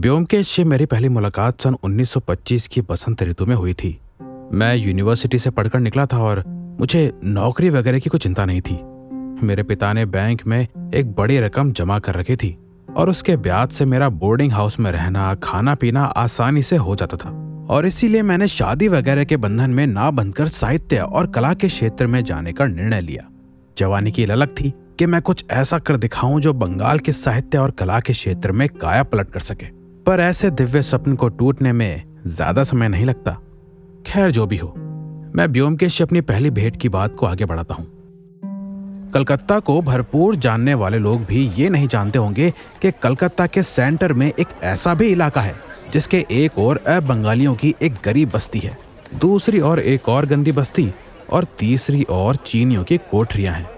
ब्योमकेश से मेरी पहली मुलाकात सन 1925 की बसंत ऋतु में हुई थी। मैं यूनिवर्सिटी से पढ़कर निकला था और मुझे नौकरी वगैरह की कोई चिंता नहीं थी। मेरे पिता ने बैंक में एक बड़ी रकम जमा कर रखी थी और उसके ब्याज से मेरा बोर्डिंग हाउस में रहना खाना पीना आसानी से हो जाता था। और इसीलिए मैंने शादी वगैरह के बंधन में ना बनकर साहित्य और कला के क्षेत्र में जाने का निर्णय लिया। जवानी की ललक थी कि मैं कुछ ऐसा कर दिखाऊँ जो बंगाल के साहित्य और कला के क्षेत्र में काया पलट कर सके। पर ऐसे दिव्य स्वप्न को टूटने में ज़्यादा समय नहीं लगता। खैर, जो भी हो, मैं व्योमकेश से अपनी पहली भेंट की बात को आगे बढ़ाता हूँ। कलकत्ता को भरपूर जानने वाले लोग भी ये नहीं जानते होंगे कि कलकत्ता के सेंटर में एक ऐसा भी इलाका है, जिसके एक और बंगालियों की एक गरीब बस्ती है, दूसरी ओर एक और गंदी बस्ती, और तीसरी ओर चीनियों की कोठरियाँ हैं।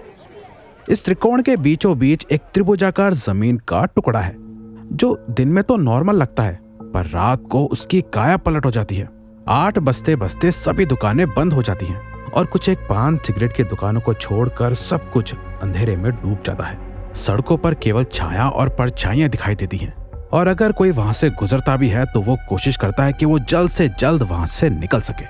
इस त्रिकोण के बीचों बीच एक त्रिभुजाकार ज़मीन का टुकड़ा है। जो दिन में तो नॉर्मल लगता है, पर रात को उसकी काया पलट हो जाती है। आठ बजते बजते सभी दुकानें बंद हो जाती हैं और कुछ एक पान सिगरेट की दुकानों को छोड़कर सब कुछ अंधेरे में डूब जाता है। सड़कों पर केवल छाया और परछाइयाँ दिखाई देती हैं। और अगर कोई वहाँ से गुजरता भी है तो वो कोशिश करता है कि वो जल्द से जल्द वहाँ से निकल सके।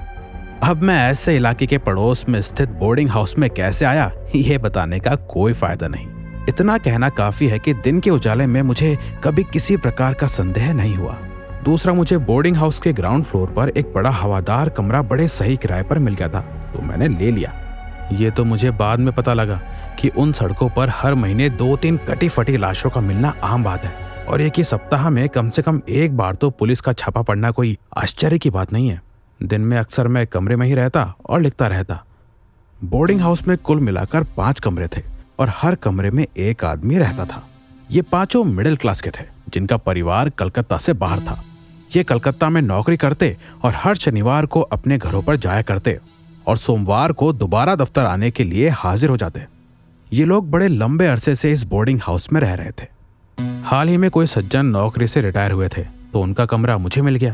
अब मैं ऐसे इलाके के पड़ोस में स्थित बोर्डिंग हाउस में कैसे आया, ये बताने का कोई फ़ायदा नहीं। इतना कहना काफ़ी है कि दिन के उजाले में मुझे कभी किसी प्रकार का संदेह नहीं हुआ। दूसरा, मुझे बोर्डिंग हाउस के ग्राउंड फ्लोर पर एक बड़ा हवादार कमरा बड़े सही किराए पर मिल गया था तो मैंने ले लिया। ये तो मुझे बाद में पता लगा कि उन सड़कों पर हर महीने दो तीन कटी फटी लाशों का मिलना आम बात है, और एक ही सप्ताह में कम से कम एक बार तो पुलिस का छापा पड़ना कोई आश्चर्य की बात नहीं है। दिन में अक्सर मैं कमरे में ही रहता और लिखता रहता। बोर्डिंग हाउस में कुल मिलाकर पाँच कमरे थे। और हर कमरे में एक आदमी रहता था। ये पाँचों मिडिल क्लास के थे, जिनका परिवार कलकत्ता से बाहर था। ये कलकत्ता में नौकरी करते और हर शनिवार को अपने घरों पर जाया करते और सोमवार को दोबारा दफ्तर आने के लिए हाजिर हो जाते। ये लोग बड़े लंबे अरसे से इस बोर्डिंग हाउस में रह रहे थे। हाल ही में कोई सज्जन नौकरी से रिटायर हुए थे तो उनका कमरा मुझे मिल गया।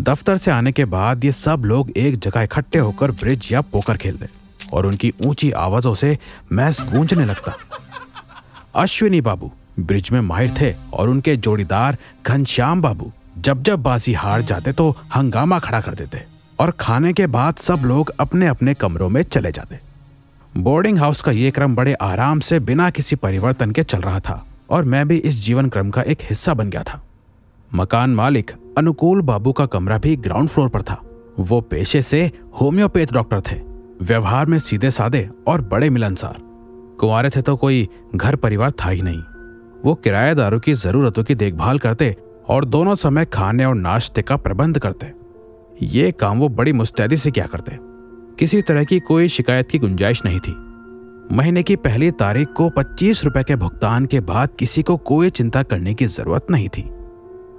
दफ्तर से आने के बाद ये सब लोग एक जगह इकट्ठे होकर ब्रिज या पोकर खेलते। और उनकी ऊँची आवाजों से मैच गूंजने लगता। अश्विनी बाबू, ब्रिज में माहिर थे और उनके जोड़ीदार घनश्याम बाबू, जब जब बाजी हार जाते तो हंगामा खड़ा कर देते और खाने के बाद सब लोग अपने अपने कमरों में चले जाते। बोर्डिंग हाउस का ये क्रम बड़े आराम से बिना किसी परिवर्तन के चल रहा था और मैं भी इस जीवन क्रम का एक हिस्सा बन गया था। मकान मालिक अनुकूल बाबू का कमरा भी ग्राउंड फ्लोर पर था। वो पेशे से होम्योपैथ डॉक्टर थे। व्यवहार में सीधे सादे और बड़े मिलनसार। कुंवारे थे तो कोई घर परिवार था ही नहीं। वो किराएदारों की जरूरतों की देखभाल करते और दोनों समय खाने और नाश्ते का प्रबंध करते। ये काम वो बड़ी मुस्तैदी से क्या करते। किसी तरह की कोई शिकायत की गुंजाइश नहीं थी। महीने की पहली तारीख को पच्चीस रुपए के भुगतान के बाद किसी को कोई चिंता करने की ज़रूरत नहीं थी।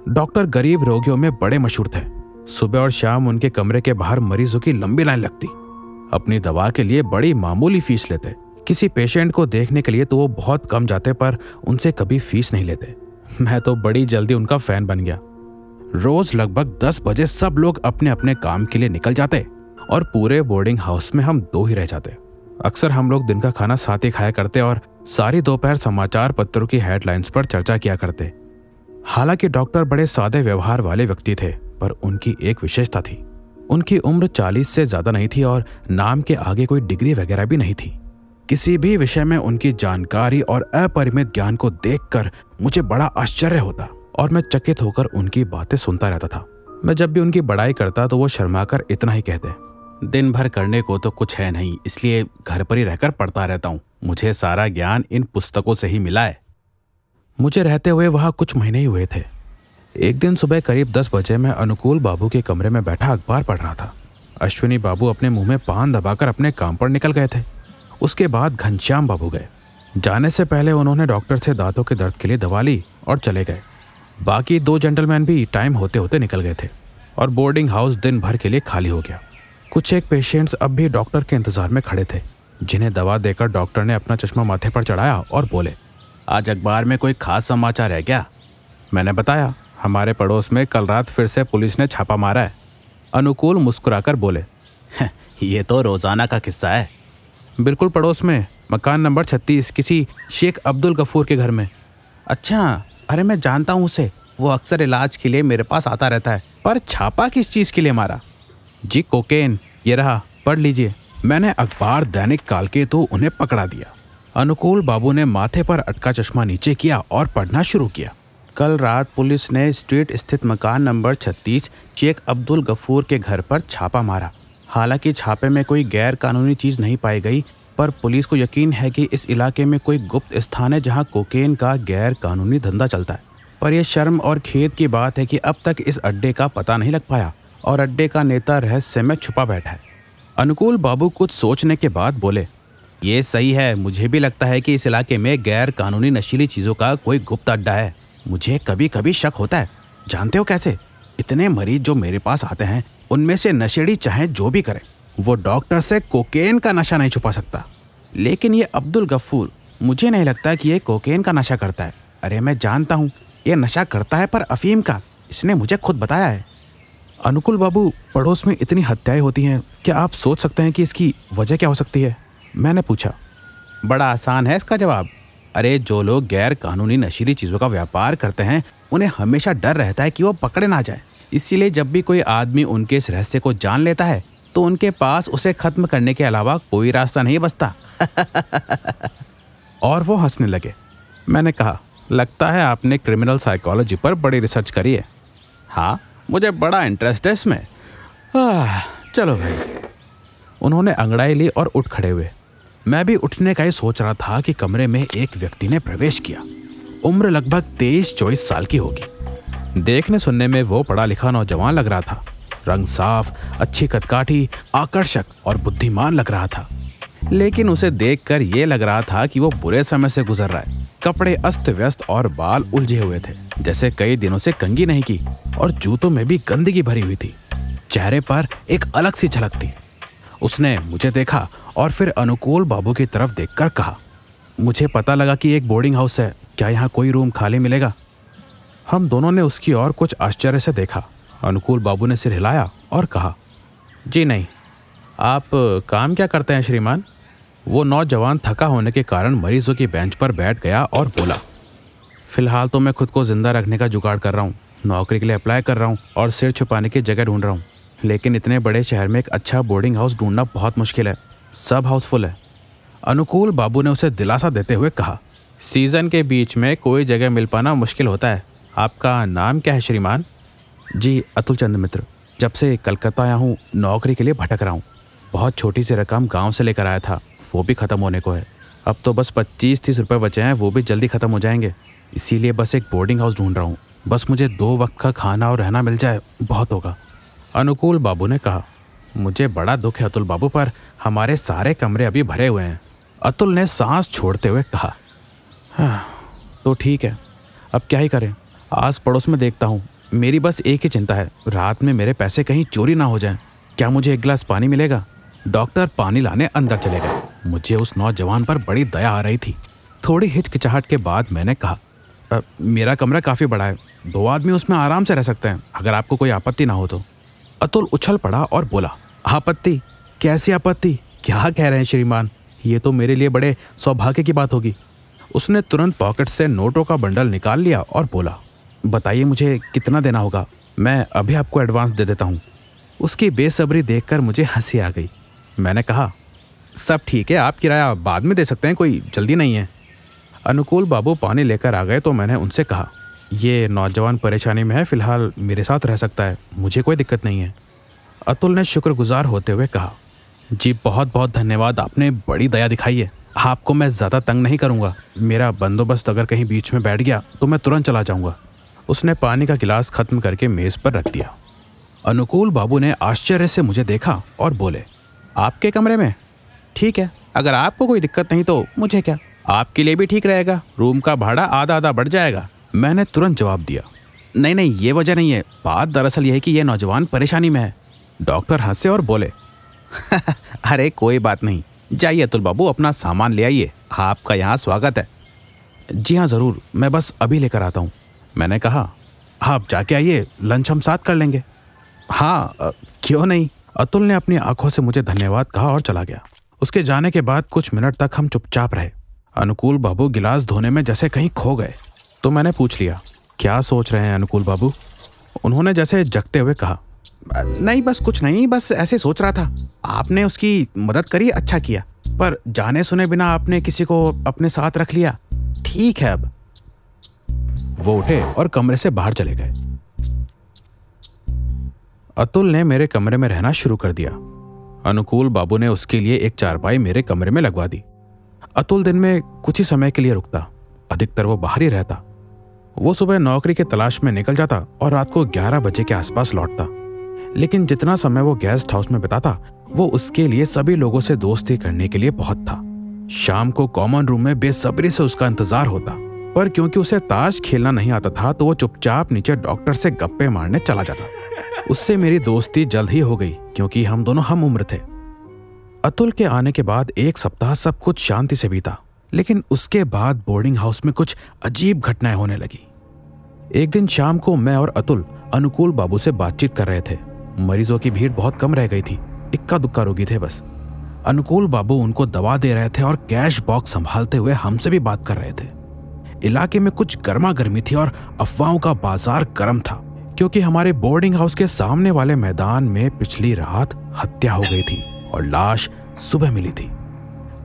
डॉक्टर गरीब रोगियों में बड़े मशहूर थे। सुबह और शाम उनके कमरे के बाहर मरीजों की लंबी लाइन लगती। अपनी दवा के लिए बड़ी मामूली फ़ीस लेते। किसी पेशेंट को देखने के लिए तो वो बहुत कम जाते, पर उनसे कभी फ़ीस नहीं लेते। मैं तो बड़ी जल्दी उनका फ़ैन बन गया। रोज लगभग दस बजे सब लोग अपने अपने काम के लिए निकल जाते और पूरे बोर्डिंग हाउस में हम दो ही रह जाते। अक्सर हम लोग दिन का खाना साथ ही खाया करते और सारी दोपहर समाचार पत्रों की हेडलाइंस पर चर्चा किया करते। हालाँकि डॉक्टर बड़े सादे व्यवहार वाले व्यक्ति थे, पर उनकी एक विशेषता थी। उनकी उम्र चालीस से ज़्यादा नहीं थी और नाम के आगे कोई डिग्री वगैरह भी नहीं थी। किसी भी विषय में उनकी जानकारी और अपरिमित ज्ञान को देखकर मुझे बड़ा आश्चर्य होता और मैं चकित होकर उनकी बातें सुनता रहता था। मैं जब भी उनकी बड़ाई करता तो वो शर्माकर इतना ही कहते, दिन भर करने को तो कुछ है नहीं, इसलिए घर पर ही रहकर पढ़ता रहता हूँ। मुझे सारा ज्ञान इन पुस्तकों से ही मिला है। मुझे रहते हुए वहाँ कुछ महीने ही हुए थे। एक दिन सुबह करीब दस बजे मैं अनुकूल बाबू के कमरे में बैठा अखबार पढ़ रहा था। अश्विनी बाबू अपने मुँह में पान दबाकर अपने काम पर निकल गए थे। उसके बाद घनश्याम बाबू गए। जाने से पहले उन्होंने डॉक्टर से दांतों के दर्द के लिए दवा ली और चले गए। बाकी दो जेंटलमैन भी टाइम होते होते निकल गए थे और बोर्डिंग हाउस दिन भर के लिए खाली हो गया। कुछ एक पेशेंट्स अब भी डॉक्टर के इंतज़ार में खड़े थे, जिन्हें दवा देकर डॉक्टर ने अपना चश्मा माथे पर चढ़ाया और बोले, आज अखबार में कोई खास समाचार है क्या? मैंने बताया हमारे पड़ोस में कल रात फिर से पुलिस ने छापा मारा है। अनुकूल मुस्कुराकर बोले ये तो रोज़ाना का किस्सा है। बिल्कुल पड़ोस में, मकान नंबर छत्तीस, किसी शेख अब्दुल गफूर के घर में। अच्छा अरे मैं जानता हूँ उसे। वो अक्सर इलाज के लिए मेरे पास आता रहता है, पर छापा किस चीज़ के लिए मारा? जी, कोकेन। ये रहा, पढ़ लीजिए। मैंने अखबार दैनिक काल के तो उन्हें पकड़ा दिया। अनुकूल बाबू ने माथे पर अटका चश्मा नीचे किया और पढ़ना शुरू किया। कल रात पुलिस ने स्ट्रीट स्थित मकान नंबर 36 चेक अब्दुल गफूर के घर पर छापा मारा। हालाँकि छापे में कोई गैर कानूनी चीज़ नहीं पाई गई, पर पुलिस को यकीन है कि इस इलाके में कोई गुप्त स्थान है जहाँ कोकेन का गैर कानूनी धंधा चलता है। पर यह शर्म और खेद की बात है कि अब तक इस अड्डे का पता नहीं लग पाया और अड्डे का नेता रहस्य में छुपा बैठा है। अनुकूल बाबू कुछ सोचने के बाद बोले, ये सही है, मुझे भी लगता है कि इस इलाके में गैर कानूनी नशीली चीज़ों का कोई गुप्त अड्डा है। मुझे कभी कभी शक होता है। जानते हो कैसे? इतने मरीज़ जो मेरे पास आते हैं, उनमें से नशेड़ी चाहे जो भी करें, वो डॉक्टर से कोकेन का नशा नहीं छुपा सकता। लेकिन ये अब्दुल गफूर, मुझे नहीं लगता कि ये कोकेन का नशा करता है। अरे, मैं जानता हूँ, ये नशा करता है पर अफीम का, इसने मुझे खुद बताया है। अनुकुल बाबू, पड़ोस में इतनी हत्याएँ होती हैं, क्या आप सोच सकते हैं कि इसकी वजह क्या हो सकती है? मैंने पूछा। बड़ा आसान है इसका जवाब। अरे, जो लोग गैर कानूनी नशीली चीज़ों का व्यापार करते हैं, उन्हें हमेशा डर रहता है कि वो पकड़े ना जाए। इसीलिए जब भी कोई आदमी उनके इस रहस्य को जान लेता है तो उनके पास उसे खत्म करने के अलावा कोई रास्ता नहीं बचता। और वो हंसने लगे। मैंने कहा, लगता है आपने क्रिमिनल साइकोलॉजी पर बड़ी रिसर्च करी है। हाँ मुझे बड़ा इंटरेस्ट है इसमें। चलो भाई। उन्होंने अंगड़ाई ली और उठ खड़े हुए। मैं भी उठने का ही सोच रहा था कि कमरे में एक व्यक्ति ने प्रवेश किया। उम्र लगभग तेईस चौबीस साल की होगी। देखने सुनने में वो पढ़ा लिखा नौजवान लग रहा था। रंग साफ़, अच्छी कदकाठी आकर्षक और बुद्धिमान लग रहा था। लेकिन उसे देखकर यह लग रहा था कि वो बुरे समय से गुजर रहा है। कपड़े अस्त व्यस्त और बाल उलझे हुए थे, जैसे कई दिनों से कंगी नहीं की और जूतों में भी गंदगी भरी हुई थी। चेहरे पर एक अलग सी झलक थी। उसने मुझे देखा और फिर अनुकूल बाबू की तरफ़ देखकर कहा, मुझे पता लगा कि एक बोर्डिंग हाउस है। क्या यहाँ कोई रूम खाली मिलेगा? हम दोनों ने उसकी और कुछ आश्चर्य से देखा। अनुकूल बाबू ने सिर हिलाया और कहा, जी नहीं। आप काम क्या करते हैं, श्रीमान? वो नौजवान थका होने के कारण मरीजों की बेंच पर बैठ गया और बोला, फ़िलहाल तो मैं खुद को ज़िंदा रखने का जुगाड़ कर रहा हूँ। नौकरी के लिए अप्लाई कर रहा हूँ और सिर छुपाने की जगह ढूंढ रहा हूँ। लेकिन इतने बड़े शहर में एक अच्छा बोर्डिंग हाउस ढूंढना बहुत मुश्किल है। सब हाउसफुल है। अनुकूल बाबू ने उसे दिलासा देते हुए कहा, सीज़न के बीच में कोई जगह मिल पाना मुश्किल होता है। आपका नाम क्या है, श्रीमान? जी, अतुल चंद्र मित्र, जब से कलकत्ता आया हूँ, नौकरी के लिए भटक रहा हूँ। बहुत छोटी सी रकम गाँव से लेकर आया था, वो भी ख़त्म होने को है। अब तो बस पच्चीस तीस रुपये बचे हैं, वो भी जल्दी ख़त्म हो जाएँगे। इसीलिए बस एक बोर्डिंग हाउस ढूंढ रहा हूँ। बस मुझे दो वक्त का खाना और रहना मिल जाए, बहुत होगा। अनुकूल बाबू ने कहा मुझे बड़ा दुख है अतुल बाबू पर। हमारे सारे कमरे अभी भरे हुए हैं। अतुल ने सांस छोड़ते हुए कहा हाँ तो ठीक है। अब क्या ही करें? आस पड़ोस में देखता हूँ। मेरी बस एक ही चिंता है। रात में मेरे पैसे कहीं चोरी ना हो जाएँ। क्या मुझे एक गिलास पानी मिलेगा? डॉक्टर पानी लाने अंदर चले गए। मुझे उस नौजवान पर बड़ी दया आ रही थी। थोड़ी हिचकिचाहट के बाद मैंने कहा मेरा कमरा काफ़ी बड़ा है। दो आदमी उसमें आराम से रह सकते हैं, अगर आपको कोई आपत्ति ना हो तो। अतुल उछल पड़ा और बोला आपत्ति? कैसी आपत्ति? क्या कह रहे हैं श्रीमान? ये तो मेरे लिए बड़े सौभाग्य की बात होगी। उसने तुरंत पॉकेट से नोटों का बंडल निकाल लिया और बोला, बताइए मुझे कितना देना होगा? मैं अभी आपको एडवांस दे देता हूँ। उसकी बेसब्री देखकर मुझे हँसी आ गई। मैंने कहा, सब ठीक है, आप किराया बाद में दे सकते हैं, कोई जल्दी नहीं है। अनुकूल बाबू पानी लेकर आ गए तो मैंने उनसे कहा, ये नौजवान परेशानी में है, फ़िलहाल मेरे साथ रह सकता है, मुझे कोई दिक्कत नहीं है। अतुल ने शुक्रगुजार होते हुए कहा, जी, बहुत बहुत धन्यवाद, आपने बड़ी दया दिखाई है। आपको मैं ज़्यादा तंग नहीं करूँगा। मेरा बंदोबस्त अगर कहीं बीच में बैठ गया तो मैं तुरंत चला जाऊँगा। उसने पानी का गिलास खत्म करके मेज़ पर रख दिया। अनुकूल बाबू ने आश्चर्य से मुझे देखा और बोले, आपके कमरे में? ठीक है, अगर आपको कोई दिक्कत नहीं तो मुझे क्या? आपके लिए भी ठीक रहेगा, रूम का भाड़ा आधा आधा बढ़ जाएगा। मैंने तुरंत जवाब दिया, नहीं नहीं, ये वजह नहीं है। बात दरअसल यह है कि यह नौजवान परेशानी में है। डॉक्टर हंसे और बोले, अरे, कोई बात नहीं। जाइए अतुल बाबू, अपना सामान ले आइए। आपका यहाँ स्वागत है। जी हाँ ज़रूर। मैं बस अभी लेकर आता हूँ। मैंने कहा, आप जाके आइए, लंच हम साथ कर लेंगे। हाँ क्यों नहीं? अतुल ने अपनी आँखों से मुझे धन्यवाद कहा और चला गया। उसके जाने के बाद कुछ मिनट तक हम चुपचाप रहे। अनुकूल बाबू गिलास धोने में जैसे कहीं खो गए। तो मैंने पूछ लिया, क्या सोच रहे हैं अनुकूल बाबू? उन्होंने जैसे जगते हुए कहा नहीं, बस कुछ नहीं, बस ऐसे सोच रहा था। आपने उसकी मदद करी अच्छा किया। पर जाने सुने बिना आपने किसी को अपने साथ रख लिया। ठीक है अब। वो उठे और कमरे से बाहर चले गए। अतुल ने मेरे कमरे में रहना शुरू कर दिया। अनुकूल बाबू ने उसके लिए एक चारपाई मेरे कमरे में लगवा दी। अतुल दिन में कुछ ही समय के लिए रुकता। अधिकतर वो बाहर ही रहता। वो सुबह नौकरी के तलाश में निकल जाता और रात को 11 बजे के आसपास लौटता। लेकिन जितना समय वो गेस्ट हाउस में बिताता, वो उसके लिए सभी लोगों से दोस्ती करने के लिए बहुत था। शाम को कॉमन रूम में बेसब्री से उसका इंतज़ार होता, पर क्योंकि उसे ताश खेलना नहीं आता था तो वो चुपचाप नीचे डॉक्टर से गप्पे मारने चला जाता। उससे मेरी दोस्ती जल्द ही हो गई, क्योंकि हम दोनों हम उम्र थे। अतुल के आने के बाद एक सप्ताह सब कुछ शांति से बीता, लेकिन उसके बाद बोर्डिंग हाउस में कुछ अजीब घटनाएँ होने लगी। एक दिन शाम को मैं और अतुल अनुकूल बाबू से बातचीत कर रहे थे। मरीजों की भीड़ बहुत कम रह गई थी। इक्का दुक्का रोगी थे बस। अनुकूल बाबू उनको दवा दे रहे थे और कैश बॉक्स संभालते हुए हमसे भी बात कर रहे थे। इलाके में कुछ गर्मा गर्मी थी और अफवाहों का बाज़ार गर्म था, क्योंकि हमारे बोर्डिंग हाउस के सामने वाले मैदान में पिछली रात हत्या हो गई थी और लाश सुबह मिली थी।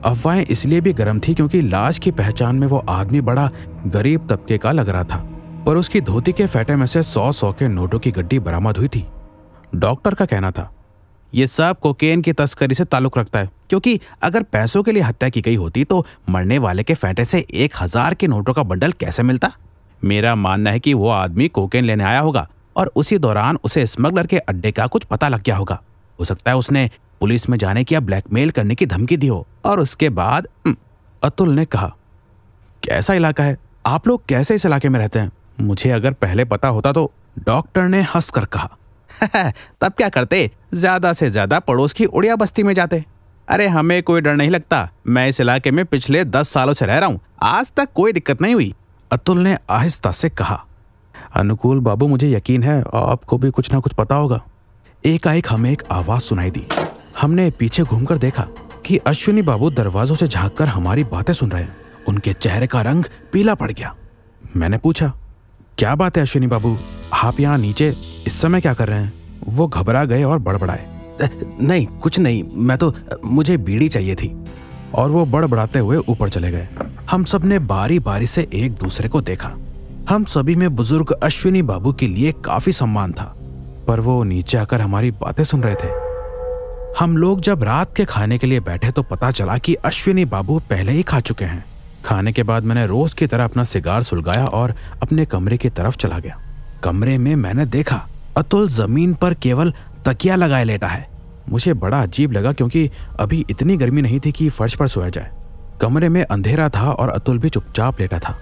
अफवाहें इसलिए भी गर्म थी क्योंकि लाश की पहचान में वो आदमी बड़ा गरीब तबके का लग रहा था, पर उसकी धोती के फैटे में से सौ सौ के नोटों की गड्डी बरामद हुई थी। डॉक्टर का कहना था। ये सब कोकेन की तस्करी से ताल्लुक रखता है क्योंकि अगर पैसों के लिए हत्या की गई होती तो मरने वाले के फेंटे से एक हज़ार के नोटों का बंडल कैसे मिलता? मेरा मानना है कि वो आदमी कोकेन लेने आया होगा और उसी दौरान उसे स्मगलर के अड्डे का कुछ पता लग गया होगा। हो सकता है उसने पुलिस में जाने की या ब्लैकमेल करने की धमकी दी हो। और उसके बाद हम्म, अतुल ने कहा कैसा इलाका है? आप लोग कैसे इस इलाके में रहते हैं? मुझे अगर पहले पता होता तो डॉक्टर ने हंसकर कहा। तब क्या करते? ज़्यादा से ज़्यादा पड़ोस की उड़िया बस्ती में जाते। अरे हमें कोई डर नहीं लगता। मैं इस इलाके में पिछले दस सालों से रह रहा हूँ। आज तक कोई दिक्कत नहीं हुई। अतुल ने आहिस्ता से कहा, अनुकूल बाबू, मुझे यकीन है, आपको भी कुछ ना कुछ पता होगा। एकाएक हमें एक आवाज़ सुनाई दी। हमने पीछे घूमकर देखा कि अश्विनी बाबू दरवाजों से झांककर हमारी बातें सुन रहे हैं। उनके चेहरे का रंग पीला पड़ गया। मैंने पूछा क्या बात है अश्विनी बाबू? आप यहाँ नीचे इस समय क्या कर रहे हैं? वो घबरा गए और बड़बड़ाए। नहीं कुछ नहीं मैं तो मुझे बीड़ी चाहिए थी। और वो बड़बड़ाते हुए ऊपर चले गए। हम सबने बारी बारी से एक दूसरे को देखा। हम सभी में बुज़ुर्ग अश्विनी बाबू के लिए काफ़ी सम्मान था पर वो नीचे आकर हमारी बातें सुन रहे थे। हम लोग जब रात के खाने के लिए बैठे तो पता चला कि अश्विनी बाबू पहले ही खा चुके हैं। खाने के बाद मैंने रोज की तरह अपना सिगार सुलगाया और अपने कमरे की तरफ़ चला गया। कमरे में मैंने देखा, अतुल ज़मीन पर केवल तकिया लगाए लेटा है। मुझे बड़ा अजीब लगा क्योंकि अभी इतनी गर्मी नहीं थी कि फर्श पर सोया जाए। कमरे में अंधेरा था और अतुल भी चुपचाप लेटा था।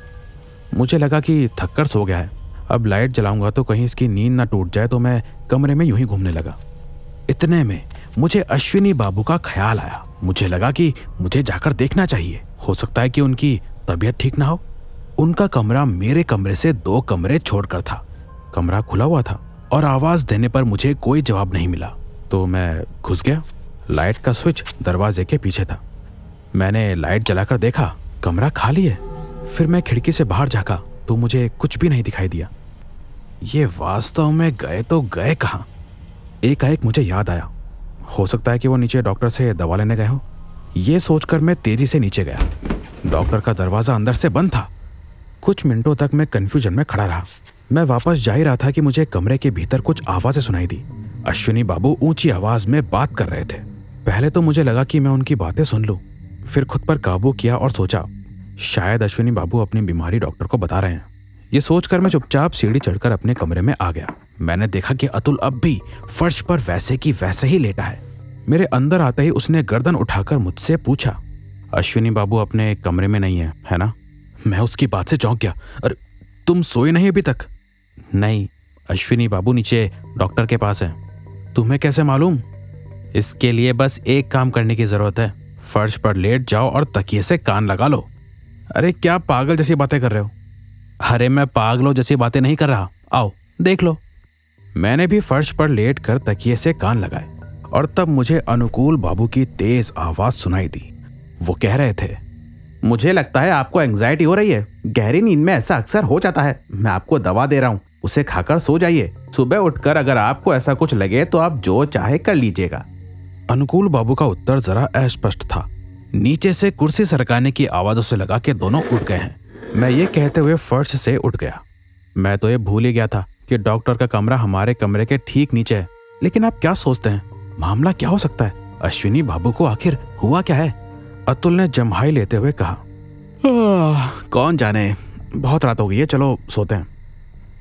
मुझे लगा कि थक्कर सो गया है। अब लाइट जलाऊँगा तो कहीं इसकी नींद ना टूट जाए तो मैं कमरे में यूँ ही घूमने लगा। इतने में मुझे अश्विनी बाबू का ख्याल आया। मुझे लगा कि मुझे जाकर देखना चाहिए। हो सकता है कि उनकी तबीयत ठीक ना हो। उनका कमरा मेरे कमरे से दो कमरे छोड़कर था। कमरा खुला हुआ था और आवाज़ देने पर मुझे कोई जवाब नहीं मिला। तो मैं घुस गया। लाइट का स्विच दरवाजे के पीछे था। मैंने लाइट जलाकर देखा, कमरा खाली है। फिर मैं खिड़की से बाहर झाका तो मुझे कुछ भी नहीं दिखाई दिया। ये वास्तव में गए तो गए कहा? एकाएक मुझे याद आया। हो सकता है कि वो नीचे डॉक्टर से दवा लेने गए हो। ये सोचकर मैं तेज़ी से नीचे गया। डॉक्टर का दरवाज़ा अंदर से बंद था। कुछ मिनटों तक मैं कंफ्यूजन में खड़ा रहा। मैं वापस जा ही रहा था कि मुझे कमरे के भीतर कुछ आवाज़ें सुनाई दी। अश्विनी बाबू ऊँची आवाज़ में बात कर रहे थे। पहले तो मुझे लगा कि मैं उनकी बातें सुन लूँ, फिर खुद पर काबू किया और सोचा, शायद अश्विनी बाबू अपनी बीमारी डॉक्टर को बता रहे हैं। ये सोचकर मैं चुपचाप सीढ़ी चढ़कर अपने कमरे में आ गया। मैंने देखा कि अतुल अब भी फर्श पर वैसे की वैसे ही लेटा है। मेरे अंदर आते ही उसने गर्दन उठाकर मुझसे पूछा, अश्विनी बाबू अपने कमरे में नहीं है है ना? मैं उसकी बात से चौंक गया। अरे, तुम सोए नहीं अभी तक? नहीं, अश्विनी बाबू नीचे डॉक्टर के पास है। तुम्हें कैसे मालूम? इसके लिए बस एक काम करने की ज़रूरत है। फर्श पर लेट जाओ और तकिए से कान लगा लो। अरे, क्या पागल जैसी बातें कर रहे हो? अरे, मैं पागलों जैसी बातें नहीं कर रहा। आओ, देख लो। मैंने भी फर्श पर लेट कर तकिए से कान लगाए। और तब मुझे अनुकूल बाबू की तेज आवाज़ सुनाई दी। वो कह रहे थे, मुझे लगता है आपको एंग्जाइटी हो रही है। गहरी नींद में ऐसा अक्सर हो जाता है। मैं आपको दवा दे रहा हूँ। उसे खाकर सो जाइए। सुबह उठकर अगर आपको ऐसा कुछ लगे तो आप जो चाहे कर लीजिएगा। अनुकूल बाबू का उत्तर जरा अस्पष्ट था। नीचे से कुर्सी सरकाने की आवाजों से लगा के दोनों उठ गए हैं। मैं ये कहते हुए फर्श से उठ गया। मैं तो ये भूल ही गया था कि डॉक्टर का कमरा हमारे कमरे के ठीक नीचे है। लेकिन आप क्या सोचते हैं? मामला क्या हो सकता है? अश्विनी बाबू को आखिर हुआ क्या है? अतुल ने जमहाई लेते हुए कहा आ, कौन जाने? बहुत रात हो गई है चलो सोते हैं।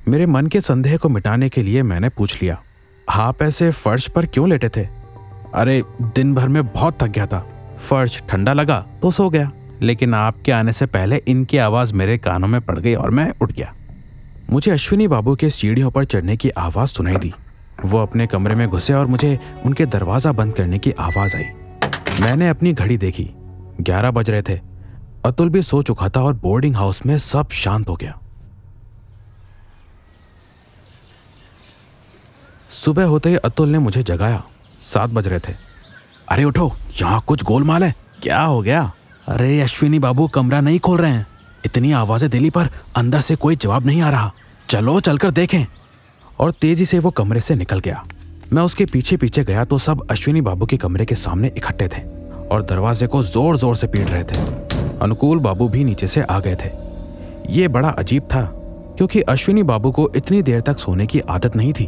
मेरे मन के संदेह को मिटाने के लिए मैंने पूछ लिया आप ऐसे फर्श पर क्यों लेटे थे? अरे दिन भर में बहुत थक गया था। फर्श ठंडा लगा तो सो गया लेकिन आपके आने से पहले इनकी आवाज़ मेरे कानों में पड़ गई और मैं उठ गया। मुझे अश्विनी बाबू के सीढ़ियों पर चढ़ने की आवाज़ सुनाई दी। वो अपने कमरे में घुसे और मुझे उनके दरवाज़ा बंद करने की आवाज़ आई। मैंने अपनी घड़ी देखी। ग्यारह बज रहे थे। अतुल भी सो चुका था और बोर्डिंग हाउस में सब शांत हो गया। सुबह होते ही अतुल ने मुझे जगाया। सात बज रहे थे। अरे उठो, यहाँ कुछ गोलमाल है। क्या हो गया? अरे अश्विनी बाबू, कमरा नहीं खोल रहे हैं। इतनी आवाज़ें दिली पर अंदर से कोई जवाब नहीं आ रहा। चलो, चलकर देखें। और तेज़ी से वो कमरे से निकल गया। मैं उसके पीछे पीछे गया तो सब अश्विनी बाबू के कमरे के सामने इकट्ठे थे और दरवाजे को ज़ोर ज़ोर से पीट रहे थे। अनुकूल बाबू भी नीचे से आ गए थे। ये बड़ा अजीब था, क्योंकि अश्विनी बाबू को इतनी देर तक सोने की आदत नहीं थी।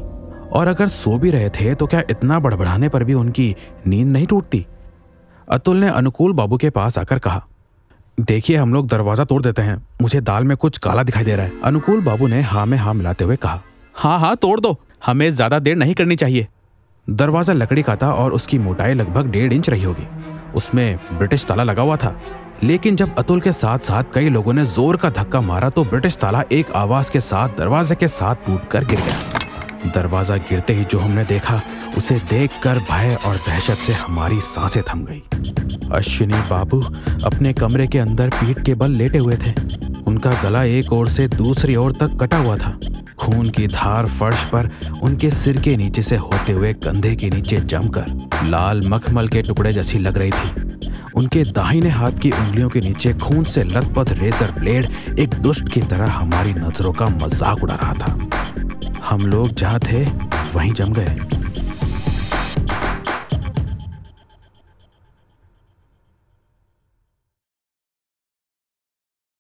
और अगर सो भी रहे थे तो क्या इतना बड़बड़ाने पर भी उनकी नींद नहीं टूटती? अतुल ने अनुकूल बाबू के पास आकर कहा, देखिए, हम लोग दरवाज़ा तोड़ देते हैं। मुझे दाल में कुछ काला दिखाई दे रहा है। अनुकूल बाबू ने हाँ में हाँ मिलाते हुए कहा हाँ हाँ तोड़ दो। हमें ज़्यादा देर नहीं करनी चाहिए। दरवाज़ा लकड़ी का था और उसकी मोटाई लगभग डेढ़ इंच रही होगी। उसमें ब्रिटिश ताला लगा हुआ था। लेकिन जब अतुल के साथ साथ कई लोगों ने ज़ोर का धक्का मारा तो ब्रिटिश ताला एक आवाज़ के साथ दरवाजे के साथ टूटकर गिर गया। दरवाज़ा गिरते ही जो हमने देखा, उसे देखकर भय और दहशत से हमारी साँसें थम गई। अश्विनी बाबू अपने कमरे के अंदर पीठ के बल लेटे हुए थे। उनका गला एक ओर से दूसरी ओर तक कटा हुआ था। खून की धार फर्श पर उनके सिर के नीचे से होते हुए कंधे के नीचे जमकर लाल मखमल के टुकड़े जैसी लग रही थी। उनके दाहिने हाथ की उंगलियों के नीचे खून से लथपथ रेजर ब्लेड एक दुष्ट की तरह हमारी नज़रों का मज़ाक उड़ा रहा था। हम लोग जहाँ थे, वहीं जम गए।